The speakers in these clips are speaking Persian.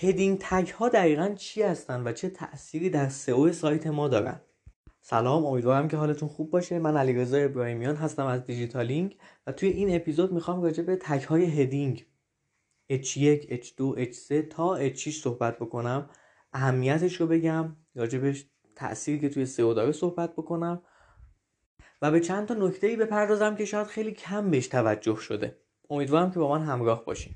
heading tag ها دقیقا چی هستن و چه تأثیری در سئو سایت ما دارن؟ سلام امیدوارم که حالتون خوب باشه. من علیرضا ابراهیمیان هستم از دیجیتالینگ و توی این اپیزود می‌خوام راجع به tag های heading H1, H2, H3 تا H6 صحبت بکنم. اهمیتش رو بگم راجع به تأثیری که توی سئو داره صحبت بکنم و به چند تا نکته ای بپردازم که شاید خیلی کم بهش توجه شده. امیدوارم که با من همراه باشین.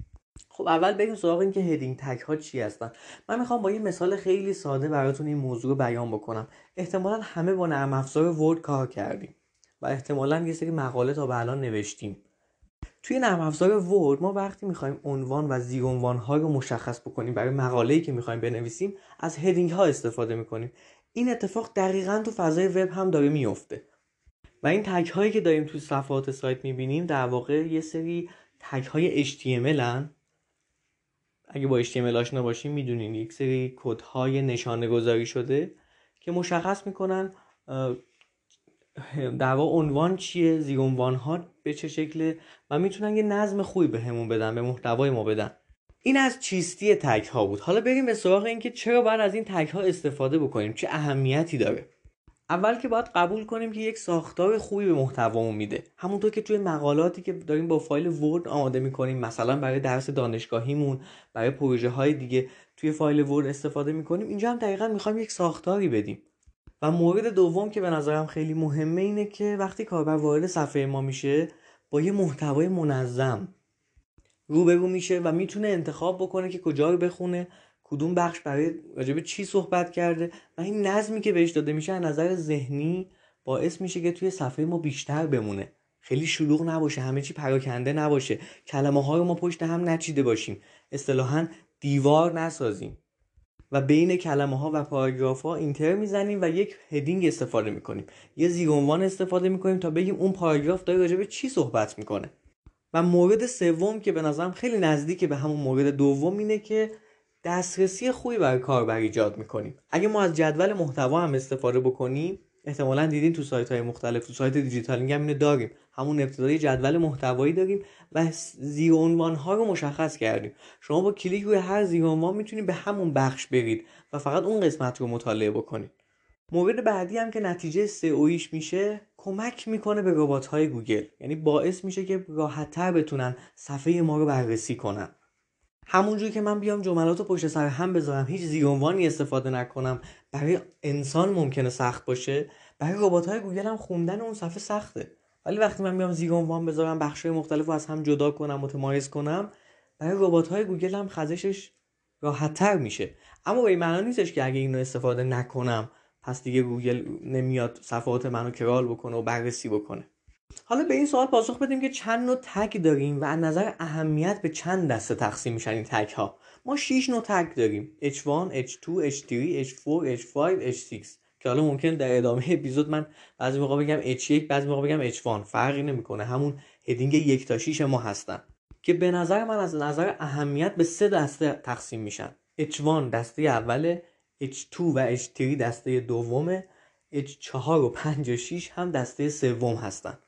خب اول بریم سراغ این که هدینگ تگ ها چی هستن. من می‌خوام با یه مثال خیلی ساده براتون این موضوع رو بیان بکنم. احتمالا همه با نرم افزار ورد کار کردیم و احتمالا یه سری مقاله تا به الان نوشتیم. توی نرم افزار ورد ما وقتی می‌خوایم عنوان و زیر عنوان ها رو مشخص بکنیم برای مقاله‌ای که می‌خوایم بنویسیم از هدینگ ها استفاده می‌کنیم. این اتفاق دقیقا تو فضای وب هم داره میفته و این تگ هایی که داریم تو صفحات سایت می‌بینیم در واقع یه سری تگ های HTML هن. اگه با HTML آشنا باشیم می‌دونین یک سری کد های نشانه گذاری شده که مشخص می‌کنن در واقع عنوان چیه زیر عنوان ها به چه شکله و می‌تونن یه نظم خوبی بهمون به بدن به محتوای ما بدن. این از چیستی تگ ها بود. حالا بریم به سراغ اینکه چرا باید از این تگ ها استفاده بکنیم چه اهمیتی داره. اول که باید قبول کنیم که یک ساختار خوبی به محتوامون میده. همونطور که توی مقالاتی که داریم با فایل ورد آماده می‌کنیم مثلا برای درس دانشگاهیمون برای پروژه های دیگه توی فایل ورد استفاده می‌کنیم اینجا هم دقیقا می‌خوایم یک ساختاری بدیم. و مورد دوم که به نظرم خیلی مهمه اینه که وقتی کاربر وارد صفحه ما میشه با یه محتوای منظم روبرو میشه و می‌تونه انتخاب بکنه که کجا رو بخونه کدوم بخش برای راجب چی صحبت کرده؟ و این نظمی که بهش داده میشه از نظر ذهنی باعث میشه که توی صفحه ما بیشتر بمونه. خیلی شلوغ نباشه همه چی پراکنده نباشه. کلمه ها رو ما پشت هم نچیده باشیم. اصطلاحا دیوار نسازیم. و بین کلمه ها و پاراگراف ها اینتر می‌زنیم و یک هدینگ استفاده می‌کنیم. یه زیرعنوان استفاده می‌کنیم تا بگیم اون پاراگراف داره راجع به چی صحبت می‌کنه. و مورد سوم که به نظرم خیلی نزدیک به همون مورد دوم اینه که دسترسی خوبی برای کاربر ایجاد می‌کنیم. اگه ما از جدول محتوا هم استفاده بکنیم احتمالا دیدین تو سایت های مختلف تو سایت دیجیتالینگ هم اینو داریم. همون ابتدای جدول محتوایی داریم و زیر عنوان ها رو مشخص کردیم. شما با کلیک روی هر زیر عنوان می‌تونید به همون بخش برید و فقط اون قسمت رو مطالعه بکنید. مورد بعدی هم که نتیجه سئویش میشه کمک می‌کنه به ربات های گوگل. یعنی باعث میشه که راحتتر بتونن صفحه ما رو بررسی کنن. همونجوری که من بیام جملات رو پشت سر هم بذارم هیچ زیرعنوانی استفاده نکنم. برای انسان ممکنه سخت باشه. برای ربات های گوگل هم خوندن اون صفحه سخته. ولی وقتی من بیام زیرعنوان بذارم بخش مختلف رو از هم جدا کنم متمایز کنم برای ربات های گوگل هم خزشش راحت تر میشه. اما به این معنا نیستش که اگه اینو استفاده نکنم پس دیگه گوگل نمیاد صفحات منو crawl بکنه و بررسی بکنه. حالا به این سوال پاسخ بدیم که چند نوع tag داریم و از نظر اهمیت به چند دسته تقسیم میشن این tag ها ما 6 نوع تگ داریم. H1, H2, H3, H4, H5, H6 که حالا ممکن در ادامه اپیزود من بعضی موقع بگم H1 بعضی موقع بگم H1 فرقی نمی‌کنه. همون هدینگ یک تا 6 ما هستن. که به نظر من از نظر اهمیت به سه دسته تقسیم میشن. H1 دسته اوله H2 و H3 دسته دومه H4 و 5 و 6 هم دسته سوم هستن.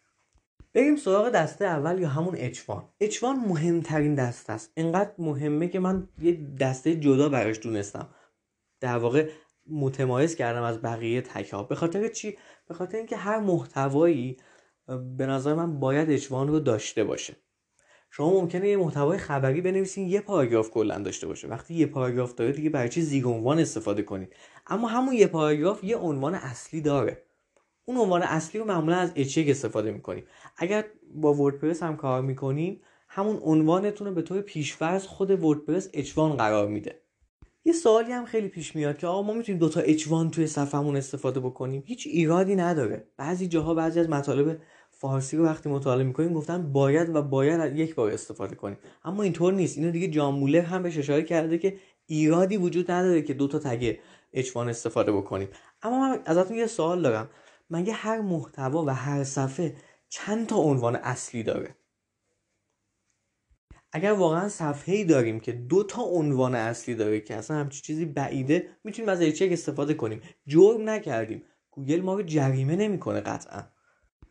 بریم سراغ دسته اول یا همون اچوان. اچوان مهمترین دسته است. اینقدر مهمه که من یه دسته جدا براش دونستم. در واقع متمایز کردم از بقیه تک به خاطر چی؟ به خاطر اینکه هر محتوایی به نظر من باید اچوان رو داشته باشه. شما ممکنه یه محتوای خبری بنویسین یه پاراگراف کلا داشته باشه. وقتی یه پاراگراف داره دیگه برای چی زیر عنوان استفاده کنید؟ اما همون یه پاراگراف یه عنوان اصلی داره. اون عنوان اصلی رو معمولا از h استفاده می‌کنیم. اگر با وردپرس هم کار می‌کنیم همون عنوانتون رو به طور پیشفرض خود وردپرس h قرار میده. یه سوالی هم خیلی پیش میاد که آقا ما می‌تونیم دوتا h توی صفحمون استفاده بکنیم. هیچ ایرادی نداره. بعضی جاها بعضی از مطالب فارسی رو وقتی مطالعه می‌کنیم گفتن باید و باید یک بار استفاده کنیم. اما اینطور نیست. اینو دیگه جان مولر هم بهش اشاره کرده که ایرادی وجود نداره که دو تا تگ h استفاده بکنیم. اما من ازتون یه سوال دارم. مگه هر محتوا و هر صفحه چند تا عنوان اصلی داره؟ اگر واقعا صفحه ای داریم که دو تا عنوان اصلی داره که اصلا همچی چیزی بعیده می‌تونیم از چک استفاده کنیم. جرم نکردیم. گوگل ما رو جریمه نمی‌کنه قطعا.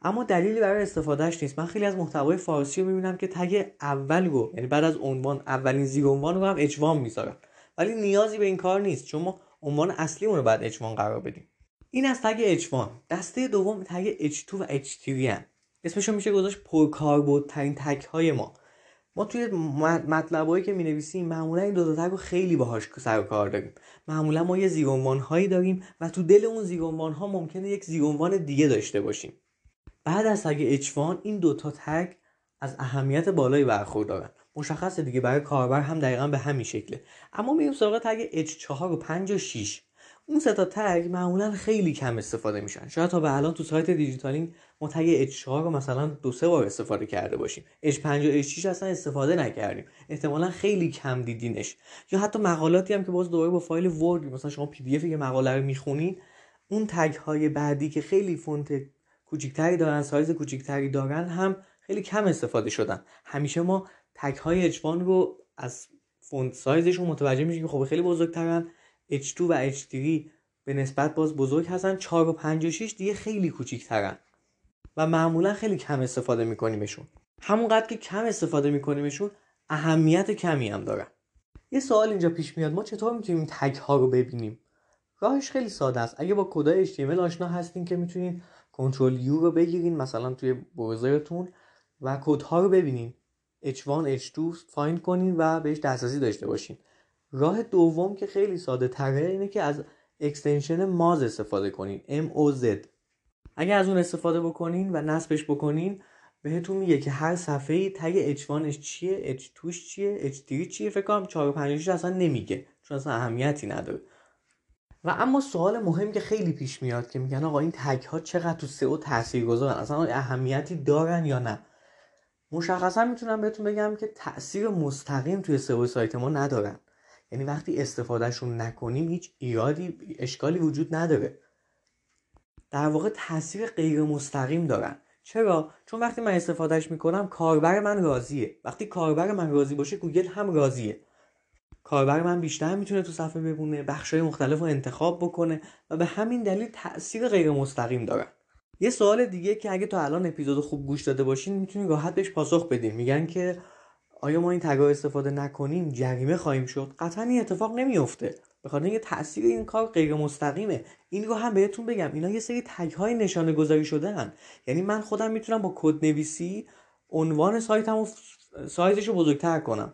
اما دلیلی برای استفادهش نیست. من خیلی از محتوای فارسی رو می‌بینم که تگ اول رو یعنی بعد از عنوان اولین زیر عنوان رو هم اجوام می‌ذارن. ولی نیازی به این کار نیست. چون ما عنوان اصلیمون رو بعد اچوان قرار بدیم. این از تگ اچوان دسته دوم تگ اچ2 و اچ3 هن اسمشو میشه گذاشت پرکاربردترین تگ های ما. ما توی مطلبایی که می نویسیم معمولا این دو تا تگ رو خیلی باهاش سر و کار داریم. معمولا ما یه زیرعنوان هایی داریم و تو دل اون زیرعنوان ها ممکنه یک زیرعنوان دیگه داشته باشیم. بعد از تگ اچوان این دو تا تگ از اهمیت بالایی برخوردارن. مشخصه دیگه برای کاربر هم دقیقا به همین شکله. اما میریم سراغ تگ H4 و 5 و 6 اون سه تا تگ معمولا خیلی کم استفاده میشن. شاید تا به الان تو سایت دیجیتالینگ ما tag H4 رو مثلا دو سه بار استفاده کرده باشیم. H5 و H6 اصلا استفاده نکردیم. احتمالا خیلی کم دیدینش. یا حتی مقالاتی هم که باز دوباره با فایل Word مثلا شما PDF که مقاله رو می‌خونین اون tag های بعدی که خیلی فونت کوچیکتری دارن سایز کوچیکتری دارن هم خیلی کم استفاده شدن. همیشه ما tag های H1 رو از فونت سایزشون متوجه میشیم که خب خیلی بزرگترن. H2 و H3 به نسبت باز بزرگ هستن. 4 و 5 و 6 دیگه خیلی کوچیکترن. و معمولا خیلی کم استفاده میکنیمشون. همونقدر که کم استفاده میکنیمشون اهمیت کمی هم دارن. یه سوال اینجا پیش میاد. ما چطور می‌تونیم تگ ها رو ببینیم؟ راهش خیلی ساده است. اگه با کدای HTML آشنا هستین که می‌تونین کنترل یو رو بگیرین مثلا توی بروزرتون و کدها رو ببینین. H1 H2 فایند کنین و بهش دسترسی داشته باشین. راه دوم که خیلی ساده تره اینه که از اکستنشن ماز استفاده کنین MOZ اگر از اون استفاده بکنین و نصبش بکنین بهتون میگه که هر صفحه ای تگ H1 چیه H2 چیه H3 چیه فکر کنم 4 و 5 اصلا نمیگه چون اصلا اهمیتی نداره. و اما سوال مهم که خیلی پیش میاد که میگن آقا این تگ ها چقدر تو سئو تاثیرگذارن اصلا اهمیتی دارن یا نه؟ مشخصا می‌تونم بهتون بگم که تاثیر مستقیم توی سئو سایت ما ندارن. یعنی وقتی استفادهشون نکنیم هیچ ایرادی اشکالی وجود نداره. در واقع تاثیر غیر مستقیم دارن. چرا؟ چون وقتی من استفادهش می‌کنم کاربر من راضیه. وقتی کاربر من راضی باشه گوگل هم راضیه. کاربر من بیشتر می‌تونه تو صفحه ببونه بخشای مختلف رو انتخاب بکنه و به همین دلیل تاثیر غیر مستقیم دارن. یه سوال دیگه که اگه تا الان اپیزود خوب گوش داده باشین می‌تونین راحت بهش پاسخ بدین میگن که آیا ما این تگا استفاده نکنیم؟ جریمه خواهیم شد. قطعا این اتفاق نمیفته به خاطر اینکه تاثیر این کار غیر مستقیمه این رو هم بهتون بگم. اینا یه سری تگ های نشانه گذاری شده هن. یعنی من خودم می‌تونم با کد نویسی عنوان سایتم و سایزش رو بزرگتر کنم.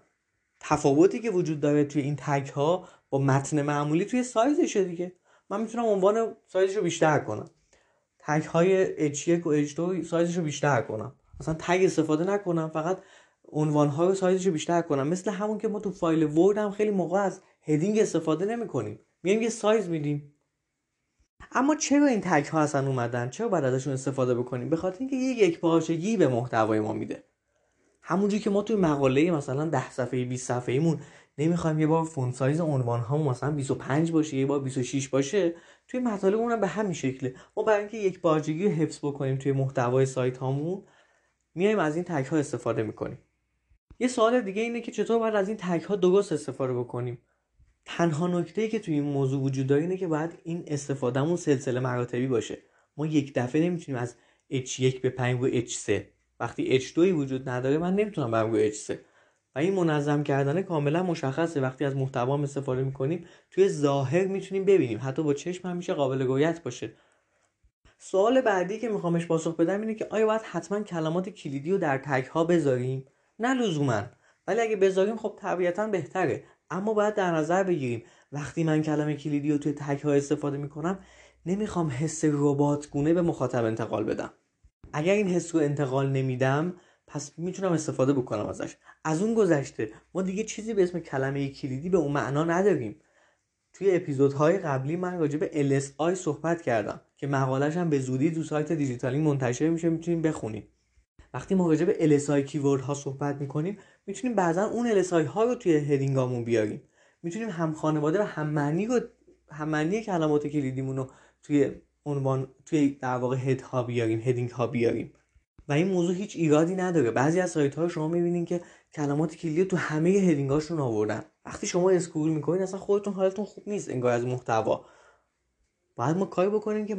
تفاوتی که وجود داره توی این تگ ها با متن معمولی توی سایزشه دیگه. من می‌تونم عنوان سایزش رو بیشتر کنم. تگ های H1 و H2 سایزش رو بیشتر کنم. مثلا تگ استفاده نکنم. فقط عنوان ها رو سایزش رو بیشتر کنم. مثل همون که ما تو فایل ورد هم خیلی موقع از هدینگ استفاده نمی کنیم میایم یه سایز میدیم. اما چرا این تگ ها اصلا اومدن؟ چرا باید ازشون استفاده بکنیم؟ به خاطر اینکه یه یک پارچگی به محتوای ما میده. همونجوری که ما توی مقاله مثلا 10 صفحه 20 صفحه ایمون نمی‌خوایم یه بار فونت سایز عنوان ها مثلا 25 باشه یه بار 26 باشه توی مطالب اونم به همین شکله. ما برای اینکه یک بارچگی رو حفظ بکنیم توی محتوای سایت هامون میایم از این تگ ها استفاده می‌کنیم. یه سوال دیگه اینه که چطور باید از این تگ ها درست استفاده بکنیم؟ تنها نکته ای که توی این موضوع وجود داره اینه که باید این استفادهمون سلسله مراتبی باشه. ما یک دفعه نمی‌تونیم از H1 به 5 و H3 وقتی H2 وجود نداره من نمی‌تونم برم روی H3 و این منظم کردن کاملا مشخصه. وقتی از محتوا استفاده می‌کنیم توی ظاهر می‌تونیم ببینیم. حتی با چشم هم میشه قابل گویت باشه. سوال بعدی که میخوامش پاسخ بدم اینه که آیا باید حتما کلمات کلیدی رو در تگ ها بذاریم؟ نه لزوما. ولی اگه بذاریم خب طبیعتا بهتره. اما باید در نظر بگیریم. وقتی من کلمه کلیدی رو توی تگ ها استفاده می‌کنم نمی‌خوام حس ربات گونه به مخاطب انتقال بدم. اگر این حس رو انتقال نمیدم پس می‌تونم استفاده بکنم ازش. از اون گذشته ما دیگه چیزی به اسم کلمه کلیدی به اون معنا نداریم. توی اپیزودهای قبلی من راجع به LSI صحبت کردم که مقالش هم به زودی تو سایت دیجیتالی منتشر میشه می‌تونیم بخونیم. وقتی ما راجع به LSI کیورد ها صحبت می‌کنیم می‌تونیم بعضا اون LSI ها رو توی هدینگامون بیاریم. می‌تونیم هم خانواده و هم معنی رو هم معنی کلمات کلیدیمون رو توی عنوان توی در واقع head ها بیاریم heading ها بیاریم. و این موضوع هیچ ایرادی نداره. بعضی از سایت ها شما می‌بینین که کلمات کلیدی تو همه heading اشون آوردن. وقتی شما scroll می‌کنین اصلا خودتون حالتون خوب نیست انگار از محتوا. باید ما کاری بکنیم که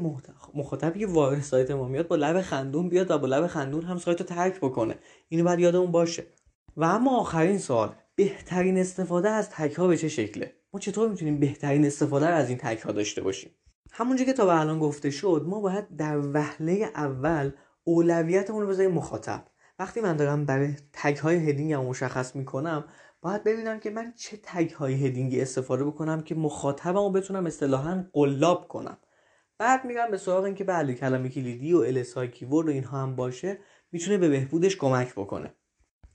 مخاطبی که وارد سایت ما میاد با لب خندون بیاد و با لب خندون هم سایت رو ترک بکنه. اینو باید یادمون باشه. و اما آخرین سوال بهترین استفاده از تک ها به چه شکله؟ ما چطور می‌تونیم بهترین استفاده از این تگ ها داشته باشیم؟ همونجا که تا به الان گفته شد ما باید در وهله اول اولویتمون رو بذاریم مخاطب. وقتی من دارم برای تگ های هدینگ مشخص می‌کنم باید ببینم که من چه تگ های هدینگی استفاده بکنم که مخاطبم رو بتونم اصطلاحا قلاب کنم. بعد میرم به سراغ اینکه بله کلمه کلیدی و السای کیورد و اینها هم باشه می‌تونه به بهبودش کمک بکنه.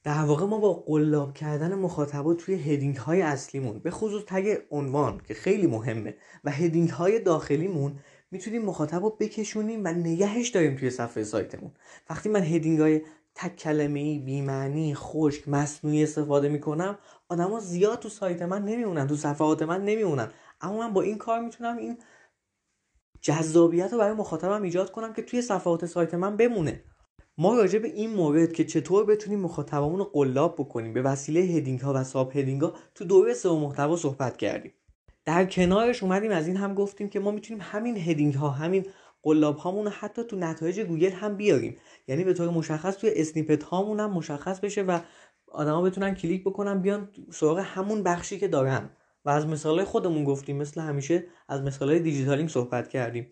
در واقع ما با قلاب کردن مخاطبا توی هدینگ های اصلیمون به خصوص تگ عنوان که خیلی مهمه و هدینگ های داخلیمون می‌تونیم مخاطب رو بکشونیم و نگهش داریم توی صفحه سایتمون. وقتی من هدینگ های تک کلمه ای بیمعنی خشک مصنوعی استفاده می‌کنم آدما زیاد تو سایت من نمیمونن تو صفحات من نمیمونن. اما من با این کار می‌تونم این جذابیت رو برای مخاطبم ایجاد کنم که توی صفحات سایت من بمونه. ما راجع به این مورد که چطور بتونیم مخاطبمون رو قلاب بکنیم به وسیله heading ها و subheading ها تو دوره سئو محتوا صحبت کردیم. در کنارش اومدیم از این هم گفتیم که ما می‌تونیم همین heading ها همین قلاب هامون حتی تو نتایج گوگل هم بیاریم. یعنی به طور مشخص توی snippet هامون هم مشخص بشه و آدما بتونن کلیک بکنن بیان سراغ همون بخشی که دارن. و از مثال خودمون گفتیم مثل همیشه از مثال دیجیتالینگ صحبت کردیم.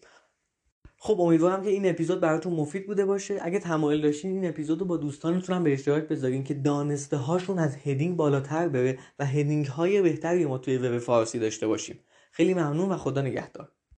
خب امیدوارم که این اپیزود براتون مفید بوده باشه. اگه تمایل داشتین این اپیزود رو با دوستانتون هم به اشتراک بذارین که دانسته هاشون از heading بالاتر بره و heading های بهتری ما توی وب فارسی داشته باشیم. خیلی ممنون و خدا نگهدار.